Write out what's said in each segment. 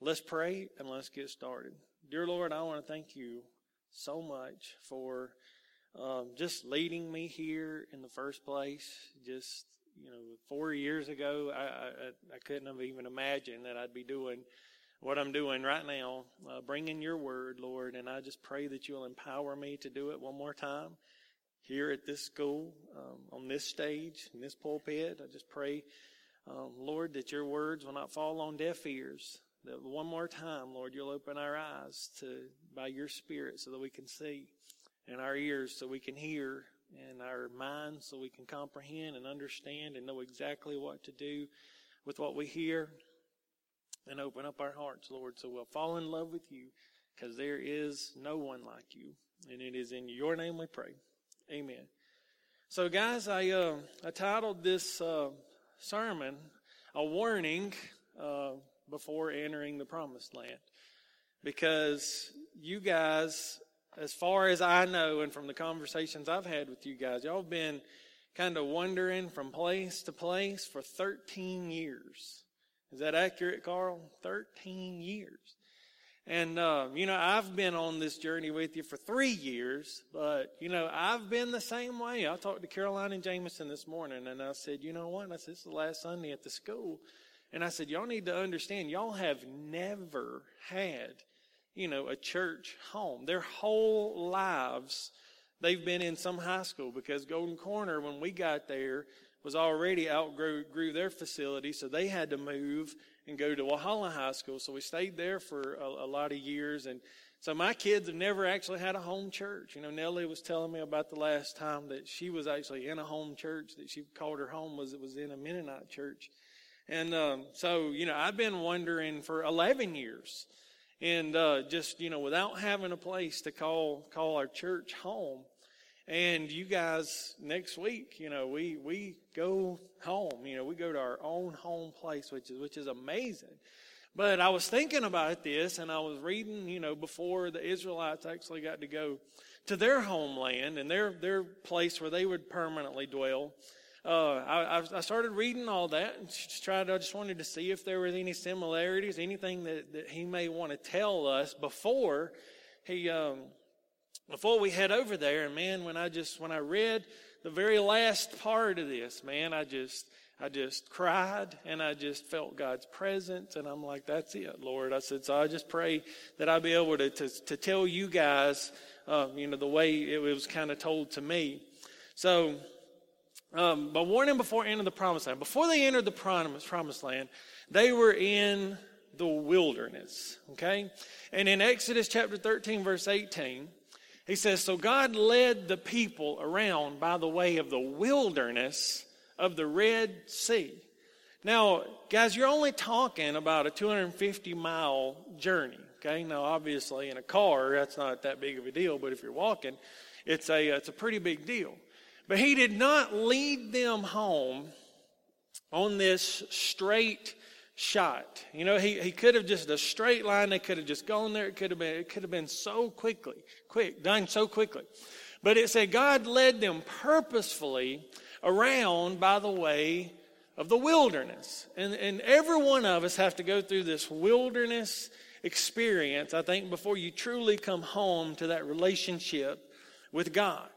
let's pray and let's get started. Dear Lord, I want to thank you so much for um, just leading me here in the first place. Just you know, four years ago, I, I, I couldn't have even imagined that I'd be doing what I'm doing right now, uh, bringing your word, Lord. And I just pray that you'll empower me to do it one more time here at this school, um, on this stage, in this pulpit. I just pray, um, Lord, that your words will not fall on deaf ears. That one more time, Lord, you'll open our eyes to by your Spirit so that we can see, and our ears so we can hear, and our minds so we can comprehend and understand and know exactly what to do with what we hear and open up our hearts, Lord, so we'll fall in love with you because there is no one like you. And it is in your name we pray. Amen. So, guys, I, uh, I titled this uh, sermon A Warning uh, Before Entering the Promised Land. Because you guys, as far as I know, and from the conversations I've had with you guys, y'all have been kind of wandering from place to place for 13 years. Is that accurate, Carl? 13 years. And, uh, you know, I've been on this journey with you for three years, but, you know, I've been the same way. I talked to Caroline and Jameson this morning, and I said, you know what? I said, this is the last Sunday at the school. And I said, y'all need to understand, y'all have never had, you know, a church home. Their whole lives, they've been in some high school because Golden Corner, when we got there, was already outgrew their facility, so they had to move and go to Walhalla High School. So we stayed there for a, a, lot of years. And so my kids have never actually had a home church. You know, Nellie was telling me about the last time that she was actually in a home church that she called her home was it was in a Mennonite church. And um, so, you know, I've been wondering for 11 years. And uh, just, you know, without having a place to call call our church home, and you guys, next week, you know, we, we go home. You know, we go to our own home place, which is, which is amazing. But I was thinking about this and I was reading, you know, before the Israelites actually got to go to their homeland and their, their place where they would permanently dwell. Uh, I, I started reading all that and just tried, I just wanted to see if there was any similarities, anything that, that he may want to tell us before he, um, before we head over there, and man, when I just when I read the very last part of this, man, I just I just cried and I just felt God's presence, and I'm like, that's it, Lord. I said, so I just pray that I'll be able to to, to tell you guys, uh, you know, the way it was kind of told to me. So, um, but warning before entering the promised land. Before they entered the promised land, they were in the wilderness. Okay, and in Exodus chapter 13, verse 18. He says, So God led the people around by the way of the wilderness of the Red Sea. Now, guys, you're only talking about a 250 mile journey. Okay, now obviously in a car that's not that big of a deal, but if you're walking, it's a it's a pretty big deal. But he did not lead them home on this straight shot. You know, he, he could have just a straight line, they could have just gone there. It could have been it could have been so quickly, quick, done so quickly. But it said God led them purposefully around by the way of the wilderness. And and every one of us have to go through this wilderness experience, I think, before you truly come home to that relationship with God.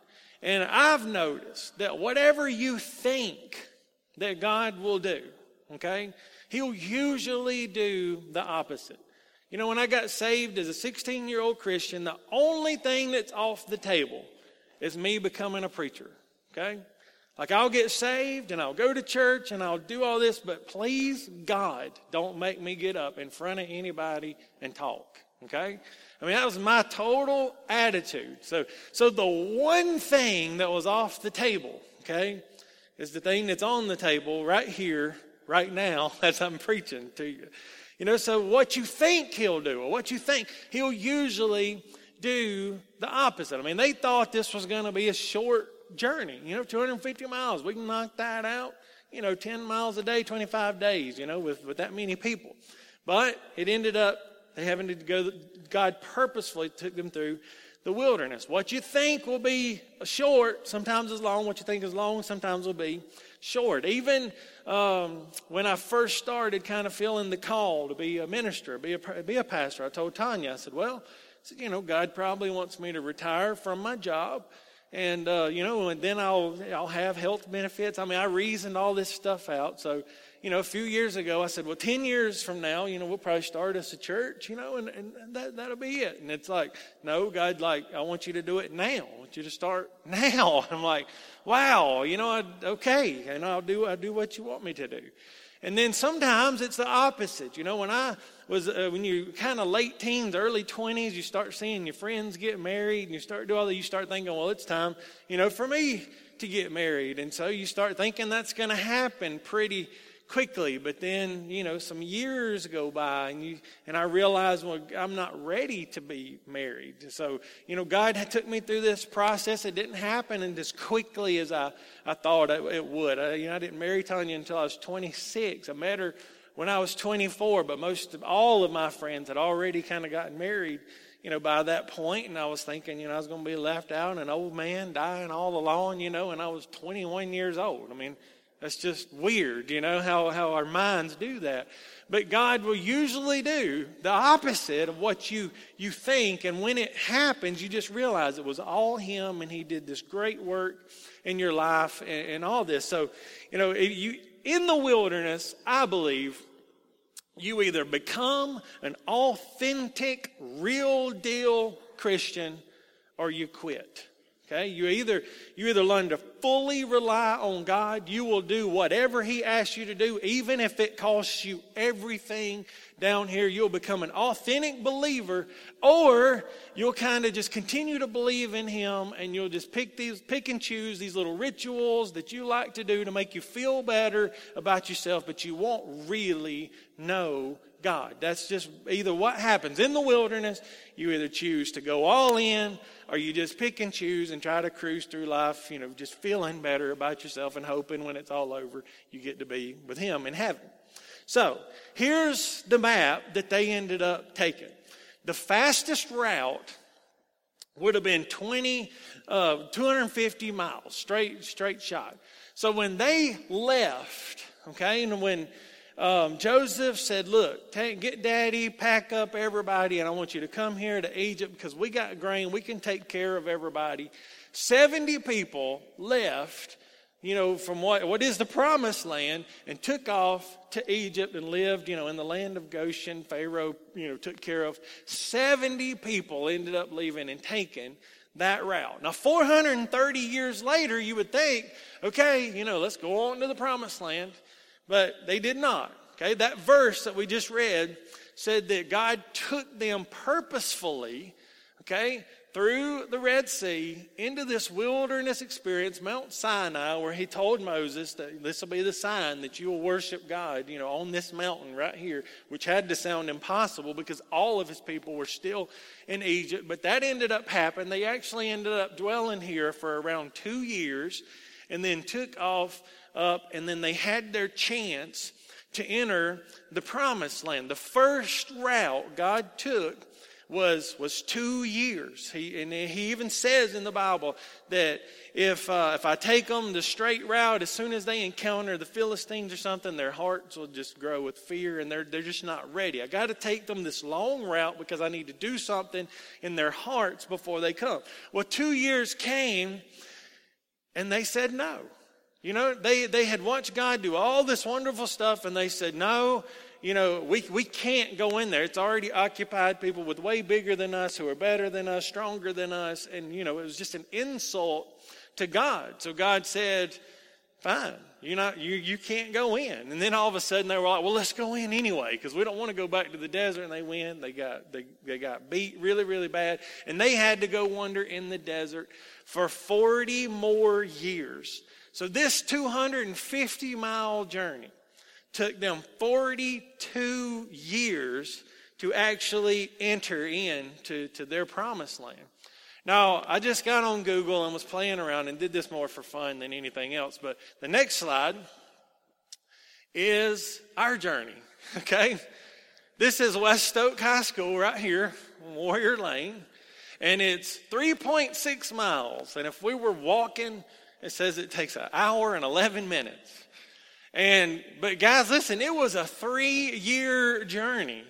And I've noticed that whatever you think that God will do, okay? he'll usually do the opposite. You know, when I got saved as a 16 year old Christian, the only thing that's off the table is me becoming a preacher. Okay? Like I'll get saved and I'll go to church and I'll do all this, but please, God, don't make me get up in front of anybody and talk. Okay? I mean, that was my total attitude. So, so the one thing that was off the table, okay, is the thing that's on the table right here right now as I'm preaching to you. You know, so what you think he'll do, or what you think, he'll usually do the opposite. I mean, they thought this was going to be a short journey, you know, 250 miles. We can knock that out, you know, 10 miles a day, 25 days, you know, with, with that many people. But it ended up they having to go, God purposefully took them through the wilderness. What you think will be short sometimes is long. What you think is long sometimes will be short. Even um, when I first started kind of feeling the call to be a minister, be a, be a pastor, I told Tanya, I said, well, you know, God probably wants me to retire from my job. And, uh, you know, and then I'll, I'll have health benefits. I mean, I reasoned all this stuff out. So, you know, a few years ago, I said, well, 10 years from now, you know, we'll probably start us a church, you know, and, and that, that'll be it. And it's like, no, God, like, I want you to do it now. I want you to start now. I'm like, wow, you know, I, okay. And I'll do, I'll do what you want me to do. And then sometimes it's the opposite. You know, when I was, uh, when you kind of late teens, early 20s, you start seeing your friends get married and you start doing all that, you start thinking, well, it's time, you know, for me to get married. And so you start thinking that's going to happen pretty quickly, but then, you know, some years go by and you, and I realize, well, I'm not ready to be married. So, you know, God took me through this process. It didn't happen and as quickly as I, I thought it, would. I, you know, I didn't marry Tanya until I was 26. I met her when I was 24, but most of all of my friends had already kind of gotten married you know, by that point, and I was thinking, you know, I was going to be left out, an old man dying all alone, you know, and I was 21 years old. I mean, that's just weird, you know, how, how our minds do that. But God will usually do the opposite of what you, you think. And when it happens, you just realize it was all Him and He did this great work in your life and, and all this. So, you know, you, in the wilderness, I believe you either become an authentic, real deal Christian or you quit. Okay? You either you either learn to fully rely on God, you will do whatever he asks you to do even if it costs you everything down here. You'll become an authentic believer or you'll kind of just continue to believe in him and you'll just pick these pick and choose these little rituals that you like to do to make you feel better about yourself, but you won't really know God. That's just either what happens in the wilderness, you either choose to go all in or you just pick and choose and try to cruise through life, you know, just feeling better about yourself and hoping when it's all over, you get to be with Him in heaven. So, here's the map that they ended up taking. The fastest route would have been 20, uh, 250 miles, straight, straight shot. So when they left, okay, and when um, Joseph said, Look, take, get daddy, pack up everybody, and I want you to come here to Egypt because we got grain. We can take care of everybody. 70 people left, you know, from what, what is the promised land and took off to Egypt and lived, you know, in the land of Goshen. Pharaoh, you know, took care of. 70 people ended up leaving and taking that route. Now, 430 years later, you would think, okay, you know, let's go on to the promised land. But they did not. Okay, that verse that we just read said that God took them purposefully, okay, through the Red Sea into this wilderness experience, Mount Sinai, where he told Moses that this will be the sign that you will worship God, you know, on this mountain right here, which had to sound impossible because all of his people were still in Egypt. But that ended up happening. They actually ended up dwelling here for around two years and then took off up, and then they had their chance to enter the promised land. The first route God took was was two years. He and he even says in the Bible that if uh, if I take them the straight route, as soon as they encounter the Philistines or something, their hearts will just grow with fear and they're they're just not ready. I got to take them this long route because I need to do something in their hearts before they come. Well, two years came, and they said no. You know, they, they had watched God do all this wonderful stuff and they said, no, you know, we, we can't go in there. It's already occupied people with way bigger than us, who are better than us, stronger than us. And, you know, it was just an insult to God. So God said, fine, you not, you, you can't go in. And then all of a sudden they were like, well, let's go in anyway because we don't want to go back to the desert. And they went. They got, they, they got beat really, really bad. And they had to go wander in the desert for 40 more years so this 250 mile journey took them 42 years to actually enter into to their promised land. Now, I just got on Google and was playing around and did this more for fun than anything else. But the next slide is our journey. Okay? This is West-Oak High School right here, Warrior Lane. and it's 3.6 miles. And if we were walking, it says it takes an hour and 11 minutes. And, but guys, listen, it was a three year journey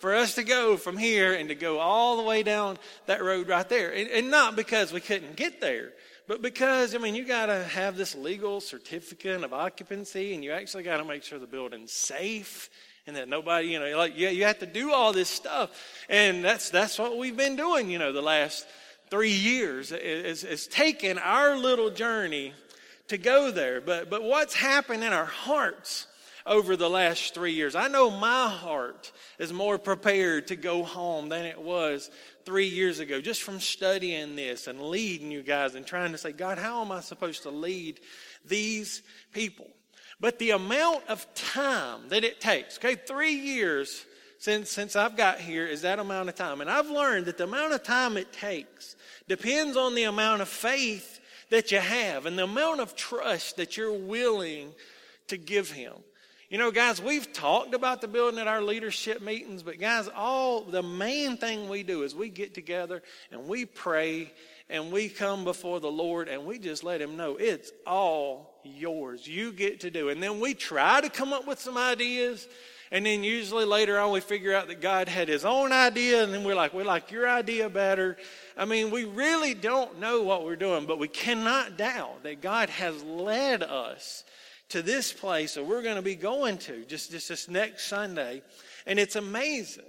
for us to go from here and to go all the way down that road right there. And, and not because we couldn't get there, but because, I mean, you got to have this legal certificate of occupancy and you actually got to make sure the building's safe and that nobody, you know, like, yeah, you have to do all this stuff. And that's, that's what we've been doing, you know, the last three years is, is taking our little journey to go there. But, but what's happened in our hearts over the last three years? I know my heart is more prepared to go home than it was three years ago, just from studying this and leading you guys and trying to say, God, how am I supposed to lead these people? But the amount of time that it takes, okay, three years since, since I've got here is that amount of time. And I've learned that the amount of time it takes depends on the amount of faith that you have and the amount of trust that you're willing to give him. You know, guys, we've talked about the building at our leadership meetings, but guys, all the main thing we do is we get together and we pray and we come before the Lord and we just let him know it's all yours. You get to do. And then we try to come up with some ideas. And then usually later on we figure out that God had his own idea and then we're like, we like your idea better. I mean, we really don't know what we're doing, but we cannot doubt that God has led us to this place that we're going to be going to just, just this next Sunday. And it's amazing.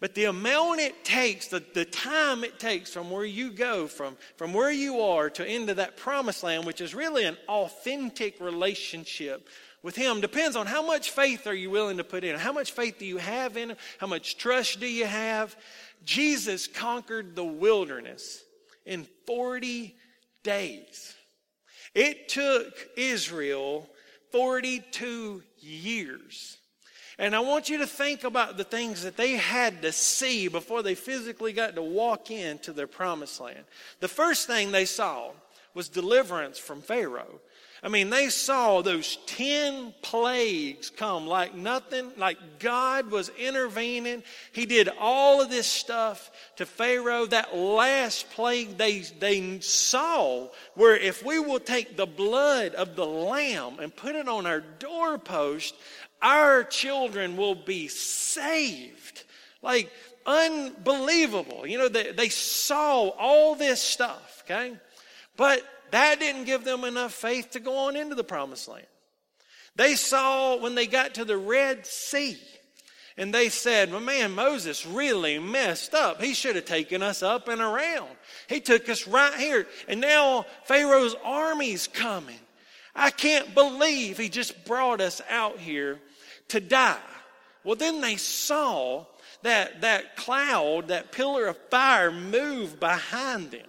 But the amount it takes, the, the time it takes from where you go, from, from where you are to into that promised land, which is really an authentic relationship with Him, depends on how much faith are you willing to put in. How much faith do you have in Him? How much trust do you have? Jesus conquered the wilderness in 40 days. It took Israel 42 years. And I want you to think about the things that they had to see before they physically got to walk into their promised land. The first thing they saw was deliverance from Pharaoh. I mean, they saw those 10 plagues come like nothing, like God was intervening. He did all of this stuff to Pharaoh. That last plague they, they saw, where if we will take the blood of the lamb and put it on our doorpost, our children will be saved. Like, unbelievable. You know, they, they saw all this stuff, okay? But that didn't give them enough faith to go on into the promised land. They saw when they got to the Red Sea, and they said, Well, man, Moses really messed up. He should have taken us up and around. He took us right here. And now Pharaoh's army's coming. I can't believe he just brought us out here to die. Well, then they saw that, that cloud, that pillar of fire move behind them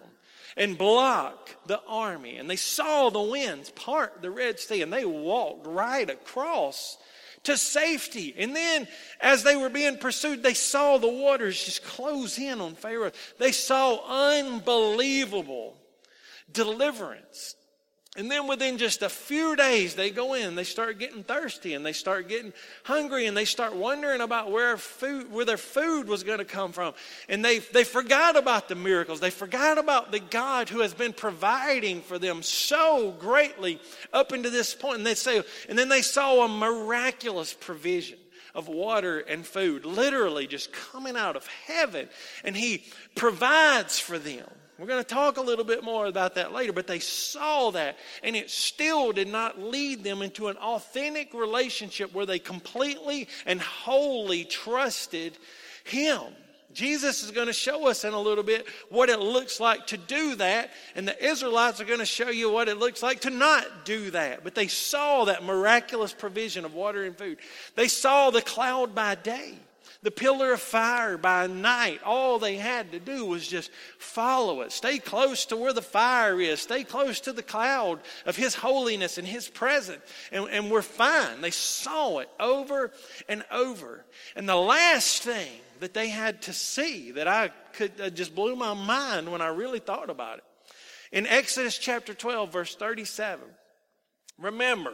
and block the army. And they saw the winds part the Red Sea and they walked right across to safety. And then, as they were being pursued, they saw the waters just close in on Pharaoh. They saw unbelievable deliverance. And then within just a few days, they go in, they start getting thirsty and they start getting hungry and they start wondering about where food, where their food was going to come from. And they, they forgot about the miracles. They forgot about the God who has been providing for them so greatly up into this point. And they say, and then they saw a miraculous provision of water and food, literally just coming out of heaven. And he provides for them. We're going to talk a little bit more about that later, but they saw that, and it still did not lead them into an authentic relationship where they completely and wholly trusted Him. Jesus is going to show us in a little bit what it looks like to do that, and the Israelites are going to show you what it looks like to not do that. But they saw that miraculous provision of water and food. They saw the cloud by day the pillar of fire by night. All they had to do was just follow it. Stay close to where the fire is. Stay close to the cloud of His holiness and His presence. And, and we're fine. They saw it over and over. And the last thing that they had to see that I could uh, just blew my mind when I really thought about it. In Exodus chapter 12, verse 37, remember,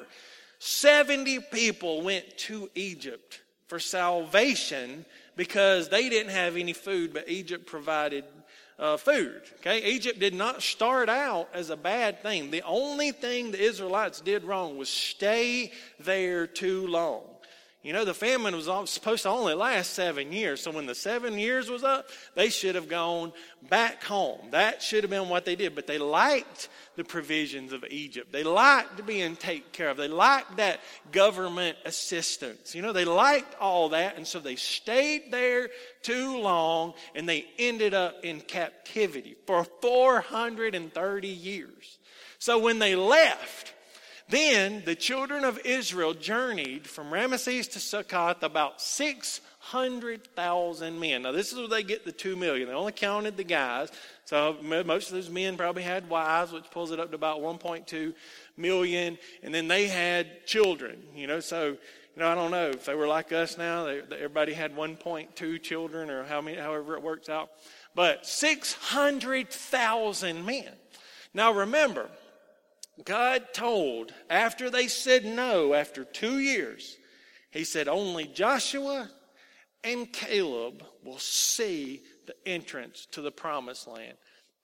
70 people went to Egypt for salvation because they didn't have any food, but Egypt provided uh, food. Okay, Egypt did not start out as a bad thing. The only thing the Israelites did wrong was stay there too long. You know, the famine was supposed to only last seven years. So when the seven years was up, they should have gone back home. That should have been what they did. But they liked the provisions of Egypt. They liked being taken care of. They liked that government assistance. You know, they liked all that. And so they stayed there too long and they ended up in captivity for 430 years. So when they left, then the children of Israel journeyed from Ramesses to Succoth about 600,000 men. Now, this is where they get the 2 million. They only counted the guys. So most of those men probably had wives, which pulls it up to about 1.2 million. And then they had children, you know. So, you know, I don't know if they were like us now. They, everybody had 1.2 children or how many, however it works out. But 600,000 men. Now remember, God told, after they said no, after two years, He said, only Joshua and Caleb will see the entrance to the promised land.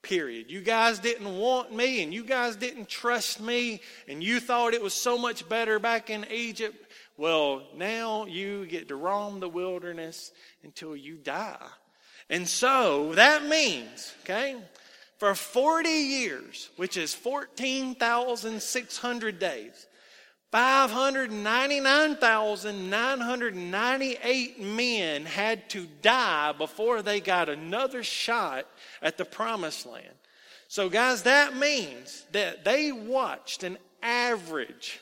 Period. You guys didn't want me and you guys didn't trust me and you thought it was so much better back in Egypt. Well, now you get to roam the wilderness until you die. And so that means, okay, for 40 years, which is 14,600 days, 599,998 men had to die before they got another shot at the promised land. So, guys, that means that they watched an average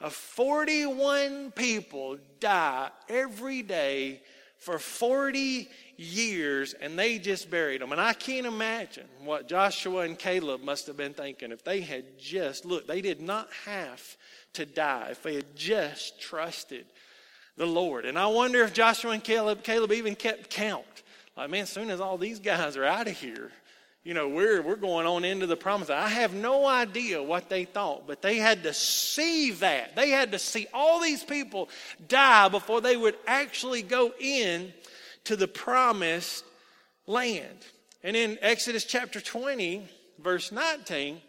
of 41 people die every day for 40 years and they just buried them. And I can't imagine what Joshua and Caleb must have been thinking if they had just, look, they did not have to die if they had just trusted the Lord. And I wonder if Joshua and Caleb, Caleb even kept count. Like, man, as soon as all these guys are out of here, you know, we're, we're going on into the promise. I have no idea what they thought, but they had to see that. They had to see all these people die before they would actually go in to the promised land. And in Exodus chapter 20, verse 19,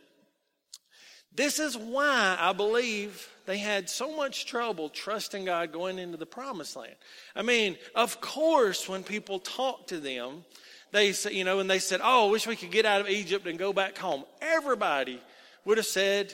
this is why I believe they had so much trouble trusting God going into the promised land. I mean, of course, when people talk to them, they said, you know, and they said, Oh, I wish we could get out of Egypt and go back home. Everybody would have said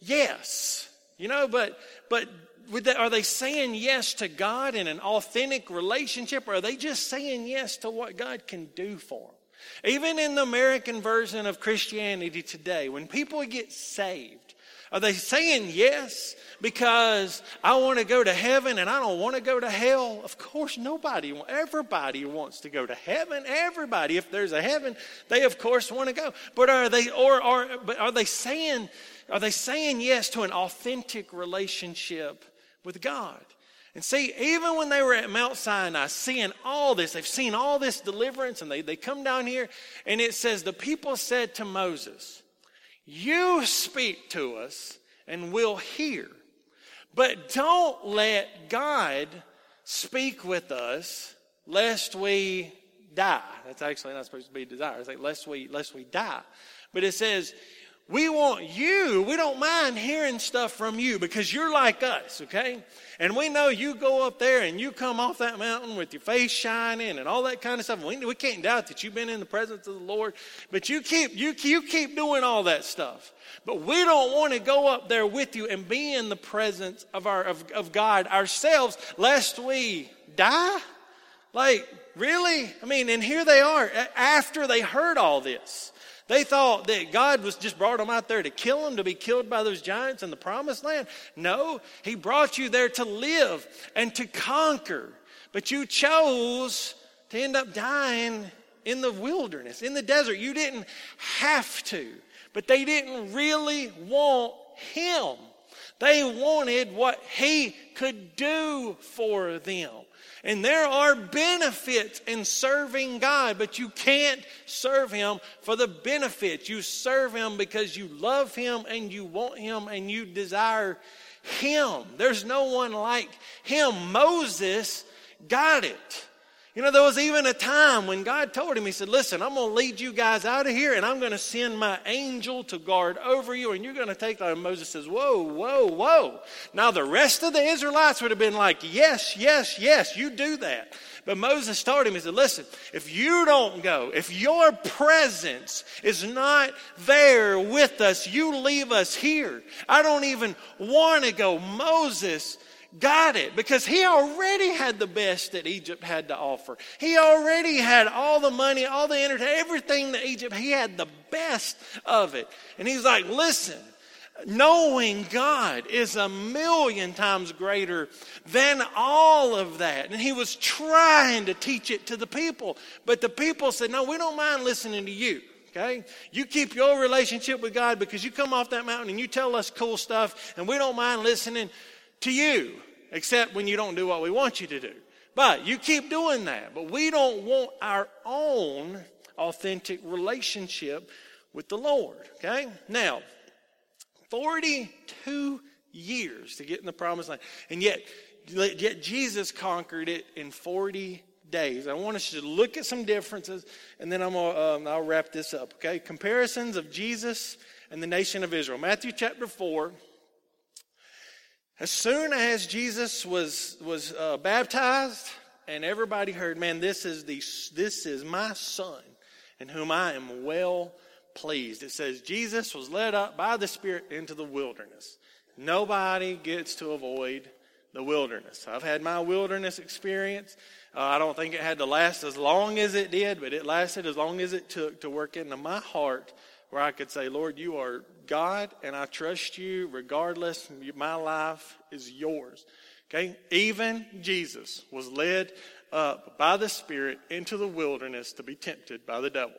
yes. You know, but but they, are they saying yes to God in an authentic relationship, or are they just saying yes to what God can do for them? Even in the American version of Christianity today, when people get saved, are they saying yes because I want to go to heaven and I don't want to go to hell? Of course, nobody, everybody wants to go to heaven. Everybody, if there's a heaven, they of course want to go. But are they, or are, but are they saying, are they saying yes to an authentic relationship with God? And see, even when they were at Mount Sinai, seeing all this, they've seen all this deliverance, and they, they come down here, and it says, The people said to Moses, you speak to us and we'll hear. But don't let God speak with us lest we die. That's actually not supposed to be desire. It's like lest we lest we die. But it says, we want you, we don't mind hearing stuff from you because you're like us, okay? And we know you go up there and you come off that mountain with your face shining and all that kind of stuff. We, we can't doubt that you've been in the presence of the Lord, but you keep, you, you keep doing all that stuff. But we don't want to go up there with you and be in the presence of, our, of, of God ourselves, lest we die. Like, really? I mean, and here they are after they heard all this. They thought that God was just brought them out there to kill them, to be killed by those giants in the promised land. No, He brought you there to live and to conquer. But you chose to end up dying in the wilderness, in the desert. You didn't have to, but they didn't really want Him. They wanted what He could do for them. And there are benefits in serving God, but you can't serve Him for the benefits. You serve Him because you love Him and you want Him and you desire Him. There's no one like Him. Moses got it. You know, there was even a time when God told him, He said, Listen, I'm going to lead you guys out of here and I'm going to send my angel to guard over you and you're going to take that. And Moses says, Whoa, whoa, whoa. Now, the rest of the Israelites would have been like, Yes, yes, yes, you do that. But Moses told him, He said, Listen, if you don't go, if your presence is not there with us, you leave us here. I don't even want to go. Moses, got it because he already had the best that Egypt had to offer. He already had all the money, all the entertainment, everything that Egypt, he had the best of it. And he's like, listen, knowing God is a million times greater than all of that. And he was trying to teach it to the people. But the people said, no, we don't mind listening to you. Okay? You keep your relationship with God because you come off that mountain and you tell us cool stuff, and we don't mind listening to you, except when you don't do what we want you to do. But you keep doing that. But we don't want our own authentic relationship with the Lord. Okay? Now, 42 years to get in the promised land. And yet, yet Jesus conquered it in 40 days. I want us to look at some differences, and then I'm gonna, um, I'll wrap this up. Okay? Comparisons of Jesus and the nation of Israel. Matthew chapter 4 as soon as Jesus was, was uh, baptized and everybody heard, man, this is, the, this is my son in whom I am well pleased. It says Jesus was led up by the Spirit into the wilderness. Nobody gets to avoid the wilderness. I've had my wilderness experience. Uh, I don't think it had to last as long as it did, but it lasted as long as it took to work into my heart where I could say, Lord, you are God and I trust you regardless. My life is yours. Okay? Even Jesus was led up by the Spirit into the wilderness to be tempted by the devil.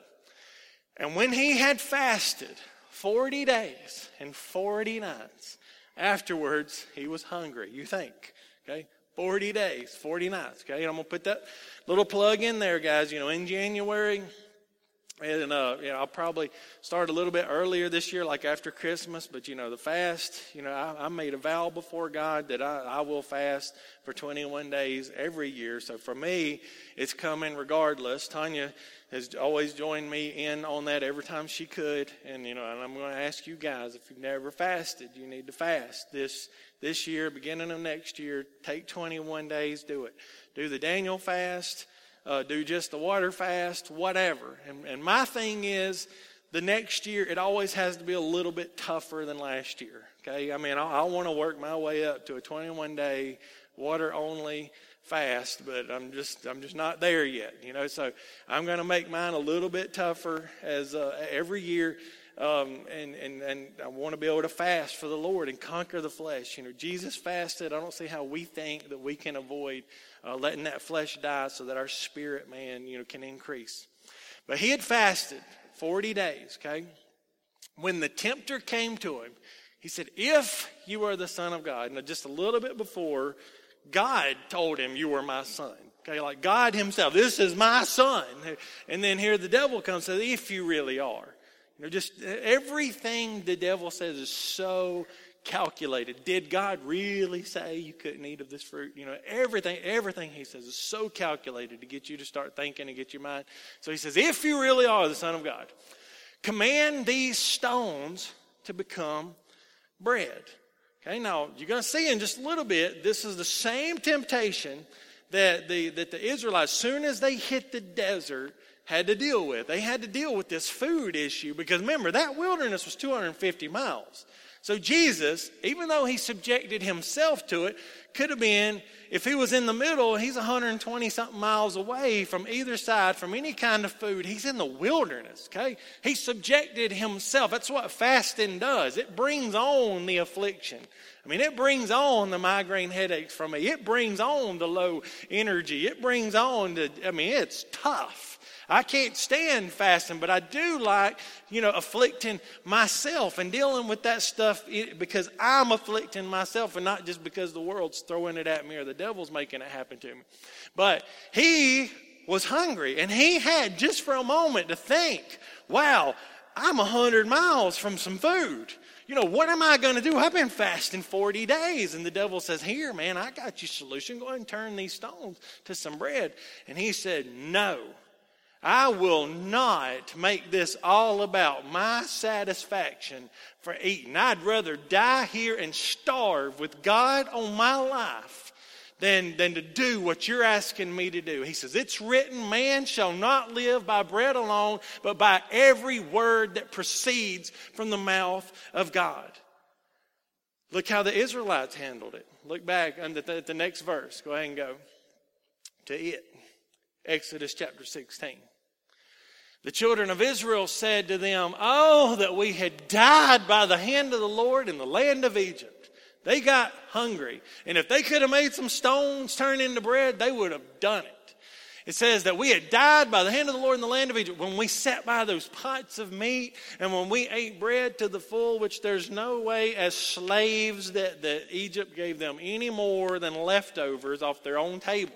And when he had fasted 40 days and 40 nights, afterwards he was hungry. You think, okay? 40 days, 40 nights, okay? And I'm going to put that little plug in there, guys. You know, in January, and uh, I'll probably start a little bit earlier this year, like after Christmas. But you know, the fast. You know, I, I made a vow before God that I, I will fast for 21 days every year. So for me, it's coming regardless. Tanya has always joined me in on that every time she could. And you know, and I'm going to ask you guys if you've never fasted, you need to fast this this year, beginning of next year. Take 21 days, do it. Do the Daniel fast uh, do just the water fast, whatever. And, and my thing is, the next year, it always has to be a little bit tougher than last year. Okay? I mean, I, I want to work my way up to a 21 day water only fast, but I'm just I'm just not there yet. You know, so I'm going to make mine a little bit tougher as uh, every year. Um, and, and, and I want to be able to fast for the Lord and conquer the flesh. You know, Jesus fasted. I don't see how we think that we can avoid uh, letting that flesh die so that our spirit man, you know, can increase. But he had fasted 40 days, okay? When the tempter came to him, he said, If you are the Son of God, and just a little bit before, God told him, You are my son. Okay, like God Himself, this is my son. And then here the devil comes and says, If you really are. You know, just everything the devil says is so calculated. Did God really say you couldn't eat of this fruit? You know, everything, everything he says is so calculated to get you to start thinking and get your mind. So he says, if you really are the Son of God, command these stones to become bread. Okay, now you're going to see in just a little bit, this is the same temptation that the, that the Israelites, soon as they hit the desert, had to deal with. They had to deal with this food issue because remember, that wilderness was 250 miles. So Jesus, even though he subjected himself to it, could have been, if he was in the middle, he's 120 something miles away from either side from any kind of food. He's in the wilderness, okay? He subjected himself. That's what fasting does. It brings on the affliction. I mean, it brings on the migraine headaches from me. It brings on the low energy. It brings on the, I mean, it's tough. I can't stand fasting, but I do like, you know, afflicting myself and dealing with that stuff because I'm afflicting myself and not just because the world's throwing it at me or the devil's making it happen to me. But he was hungry and he had just for a moment to think, wow, I'm a hundred miles from some food. you know, what am I going to do? I've been fasting 40 days. And the devil says, Here, man, I got you solution. Go ahead and turn these stones to some bread. And he said, No. I will not make this all about my satisfaction for eating. I'd rather die here and starve with God on my life than, than to do what you're asking me to do. He says, It's written, man shall not live by bread alone, but by every word that proceeds from the mouth of God. Look how the Israelites handled it. Look back at the, the next verse. Go ahead and go to it. Exodus chapter 16. The children of Israel said to them, Oh, that we had died by the hand of the Lord in the land of Egypt. They got hungry. And if they could have made some stones turn into bread, they would have done it. It says that we had died by the hand of the Lord in the land of Egypt when we sat by those pots of meat and when we ate bread to the full, which there's no way as slaves that, that Egypt gave them any more than leftovers off their own table.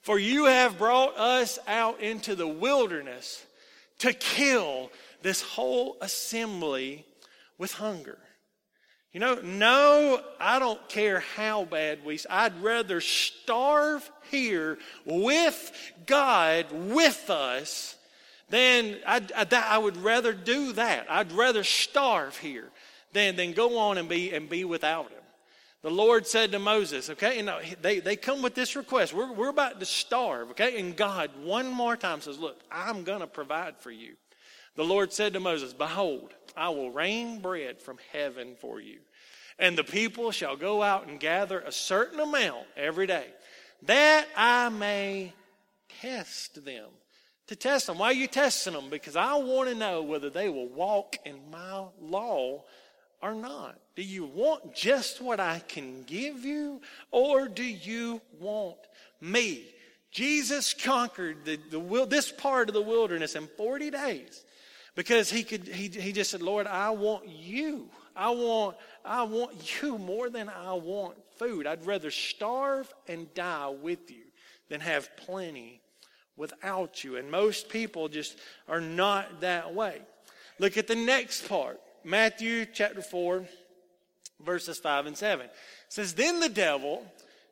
For you have brought us out into the wilderness to kill this whole assembly with hunger. You know, no, I don't care how bad we, I'd rather starve here with God with us than I, I, I would rather do that. I'd rather starve here than, than go on and be, and be without Him. The Lord said to Moses, okay, and they, they come with this request. We're, we're about to starve, okay? And God, one more time, says, Look, I'm going to provide for you. The Lord said to Moses, Behold, I will rain bread from heaven for you. And the people shall go out and gather a certain amount every day, that I may test them. To test them. Why are you testing them? Because I want to know whether they will walk in my law or not? Do you want just what I can give you, or do you want me? Jesus conquered the, the, this part of the wilderness in 40 days because he, could, he, he just said, Lord, I want you. I want, I want you more than I want food. I'd rather starve and die with you than have plenty without you. And most people just are not that way. Look at the next part. Matthew chapter 4, verses 5 and 7. It says, Then the devil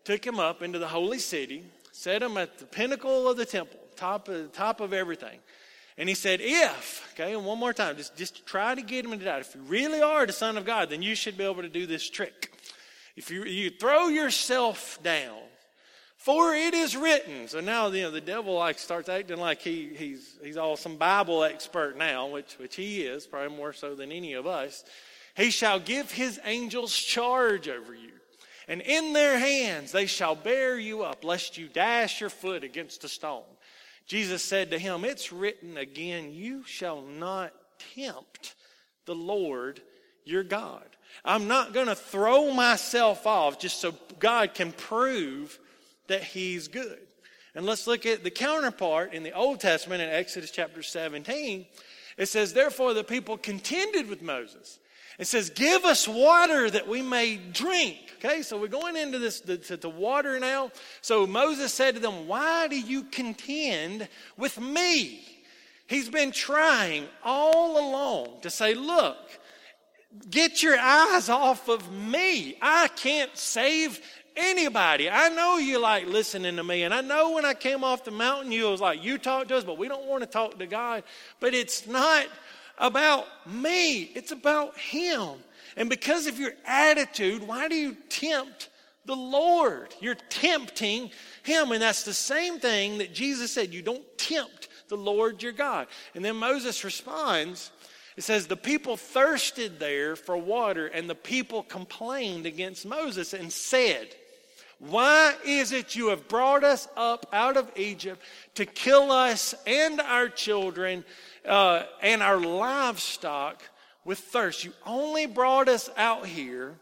took him up into the holy city, set him at the pinnacle of the temple, top of, top of everything. And he said, If, okay, and one more time, just, just try to get him to doubt. If you really are the Son of God, then you should be able to do this trick. If you, you throw yourself down, for it is written. So now you know the devil like starts acting like he, he's he's all some Bible expert now, which which he is, probably more so than any of us. He shall give his angels charge over you. And in their hands they shall bear you up, lest you dash your foot against a stone. Jesus said to him, It's written again, you shall not tempt the Lord your God. I'm not going to throw myself off just so God can prove that he's good. And let's look at the counterpart in the Old Testament in Exodus chapter 17. It says, Therefore the people contended with Moses. It says, Give us water that we may drink. Okay, so we're going into this the, to, the water now. So Moses said to them, Why do you contend with me? He's been trying all along to say, Look, get your eyes off of me. I can't save anybody. I know you like listening to me. And I know when I came off the mountain, you was like, you talk to us, but we don't want to talk to God. But it's not about me, it's about Him. And because of your attitude, why do you tempt the Lord? You're tempting Him. And that's the same thing that Jesus said you don't tempt the Lord your God. And then Moses responds. It says, The people thirsted there for water, and the people complained against Moses and said, why is it you have brought us up out of Egypt to kill us and our children uh, and our livestock with thirst? You only brought us out here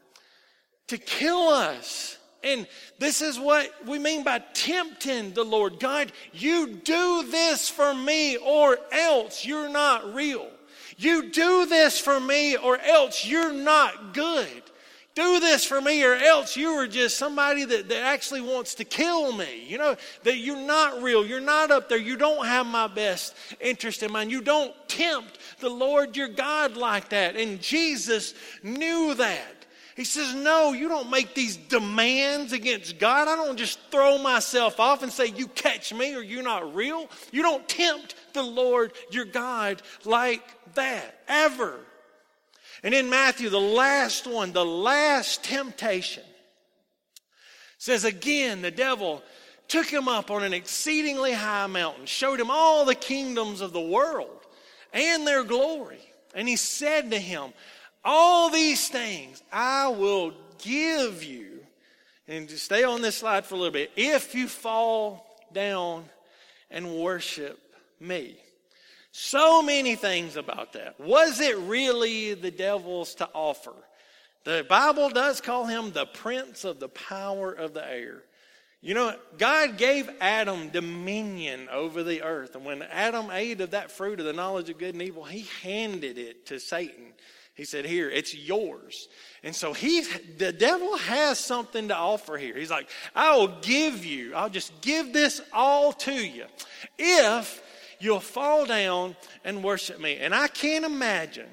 to kill us. And this is what we mean by tempting the Lord. God, you do this for me or else you're not real. You do this for me or else you're not good. Do this for me, or else you are just somebody that, that actually wants to kill me. You know, that you're not real. You're not up there. You don't have my best interest in mind. You don't tempt the Lord your God like that. And Jesus knew that. He says, No, you don't make these demands against God. I don't just throw myself off and say, You catch me or you're not real. You don't tempt the Lord your God like that, ever. And in Matthew, the last one, the last temptation, says again, the devil took him up on an exceedingly high mountain, showed him all the kingdoms of the world and their glory. And he said to him, All these things I will give you. And stay on this slide for a little bit. If you fall down and worship me. So many things about that. Was it really the devil's to offer? The Bible does call him the prince of the power of the air. You know, God gave Adam dominion over the earth. And when Adam ate of that fruit of the knowledge of good and evil, he handed it to Satan. He said, Here, it's yours. And so he, the devil has something to offer here. He's like, I will give you, I'll just give this all to you if you'll fall down and worship me. And I can't imagine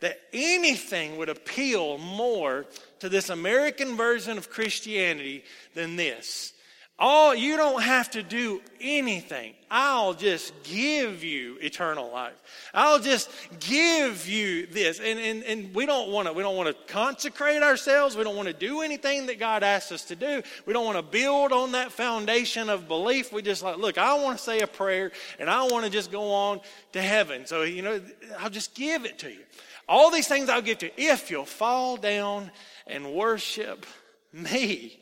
that anything would appeal more to this American version of Christianity than this. All you don't have to do anything. I'll just give you eternal life. I'll just give you this. And, and, and we don't want to we don't want to consecrate ourselves. We don't want to do anything that God asks us to do. We don't want to build on that foundation of belief. We just like, look, I want to say a prayer and I want to just go on to heaven. So, you know, I'll just give it to you. All these things I'll give to you if you'll fall down and worship me.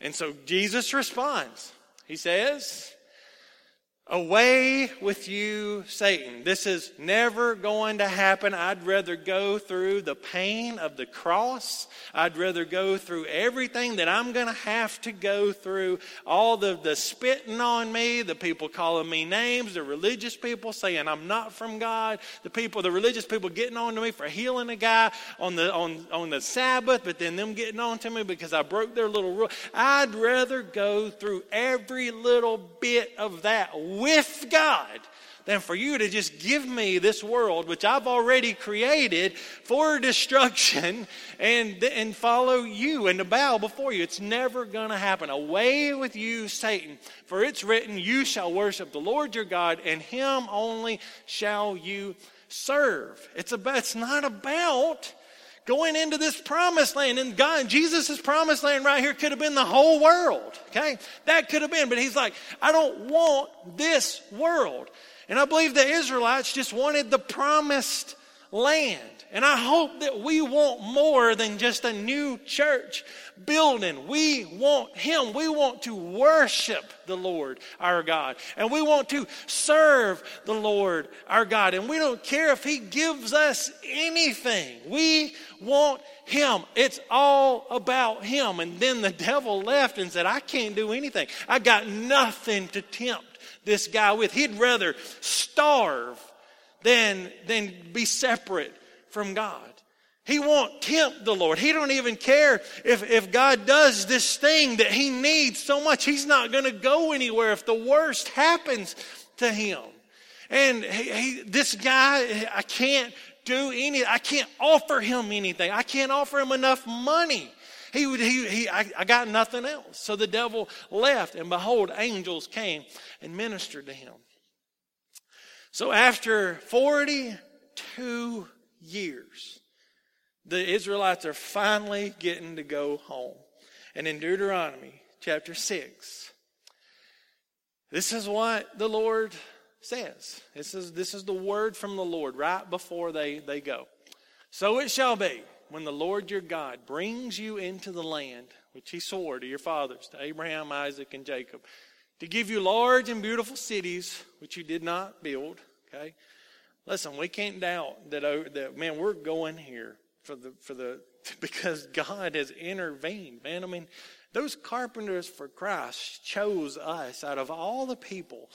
And so Jesus responds. He says, Away with you, Satan. This is never going to happen. I'd rather go through the pain of the cross. I'd rather go through everything that I'm going to have to go through. All the, the spitting on me, the people calling me names, the religious people saying I'm not from God, the people, the religious people getting on to me for healing a guy on the, on, on the Sabbath, but then them getting on to me because I broke their little rule. I'd rather go through every little bit of that with God than for you to just give me this world, which I've already created for destruction, and, and follow you and to bow before you. It's never going to happen. Away with you, Satan. For it's written, You shall worship the Lord your God, and him only shall you serve. It's, about, it's not about going into this promised land. And God, Jesus' promised land right here could have been the whole world. Okay? That could have been. But he's like, I don't want this world. And I believe the Israelites just wanted the promised land. And I hope that we want more than just a new church building. We want Him. We want to worship the Lord our God. And we want to serve the Lord our God. And we don't care if He gives us anything. We want Him. It's all about Him. And then the devil left and said, I can't do anything. I got nothing to tempt this guy with. He'd rather starve than, than be separate from God. He won't tempt the Lord. He don't even care if, if God does this thing that he needs so much. He's not going to go anywhere if the worst happens to him. And he, he, this guy, I can't do any, I can't offer him anything. I can't offer him enough money. He would, he, he I, I got nothing else. So the devil left, and behold, angels came and ministered to him. So after 42 years, the Israelites are finally getting to go home. And in Deuteronomy chapter 6, this is what the Lord says. This is, this is the word from the Lord right before they, they go. So it shall be when the Lord your God brings you into the land which he swore to your fathers, to Abraham, Isaac, and Jacob, to give you large and beautiful cities which you did not build. Okay? Listen, we can't doubt that, uh, that man, we're going here for the, for the, because God has intervened, man. I mean, those carpenters for Christ chose us out of all the people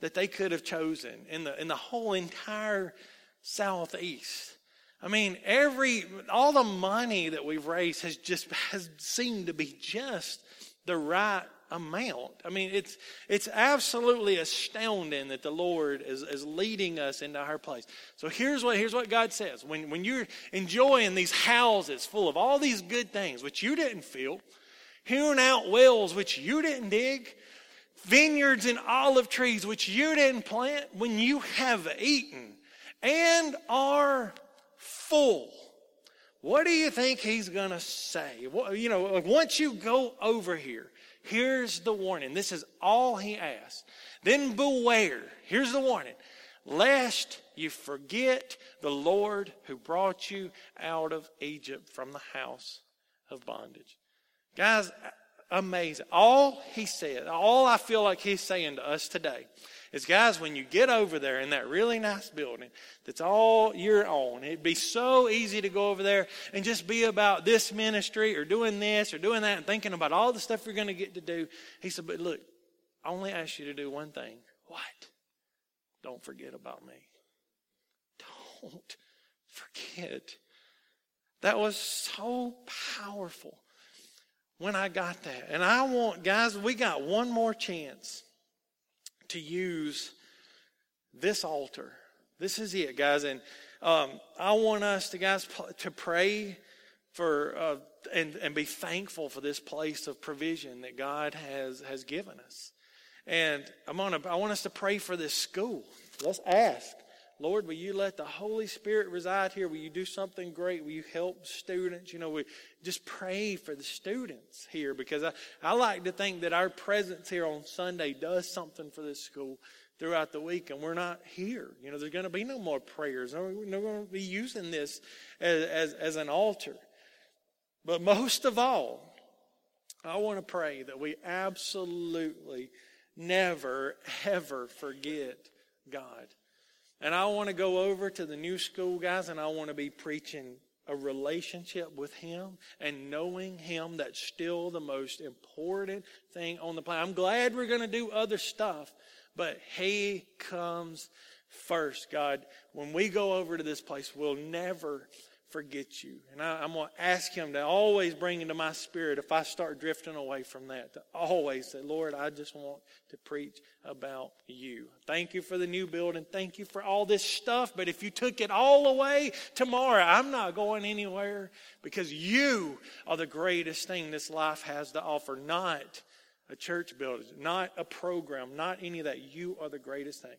that they could have chosen in the, in the whole entire southeast. I mean, every all the money that we've raised has just has seemed to be just the right amount. I mean, it's it's absolutely astounding that the Lord is, is leading us into our place. So here's what here's what God says. When when you're enjoying these houses full of all these good things which you didn't feel, hewn out wells which you didn't dig, vineyards and olive trees which you didn't plant, when you have eaten and are full. What do you think he's going to say? you know, once you go over here, here's the warning. This is all he asks. Then beware. Here's the warning. Lest you forget the Lord who brought you out of Egypt from the house of bondage. Guys, amazing. All he said, all I feel like he's saying to us today is guys, when you get over there in that really nice building that's all your own, it'd be so easy to go over there and just be about this ministry or doing this or doing that and thinking about all the stuff you're going to get to do. He said, but look, I only ask you to do one thing. What? Don't forget about me. Don't forget. That was so powerful when I got that. And I want, guys, we got one more chance to use this altar. This is it, guys. And um, I want us to, guys, to pray for uh, and, and be thankful for this place of provision that God has, has given us. And I'm gonna, I want us to pray for this school. Let's ask. Lord, will you let the Holy Spirit reside here? Will you do something great? Will you help students? You know, we just pray for the students here because I, I like to think that our presence here on Sunday does something for this school throughout the week and we're not here. You know, there's going to be no more prayers. We're not going to be using this as, as, as an altar. But most of all, I want to pray that we absolutely never, ever forget God. And I want to go over to the new school, guys, and I want to be preaching a relationship with Him and knowing Him. That's still the most important thing on the planet. I'm glad we're going to do other stuff, but He comes first, God. When we go over to this place, we'll never forget you. And I, am going to ask him to always bring into my spirit if I start drifting away from that, to always say, Lord, I just want to preach about you. Thank you for the new building. Thank you for all this stuff. But if you took it all away tomorrow, I'm not going anywhere because you are the greatest thing this life has to offer, not a church building, not a program, not any of that. You are the greatest thing.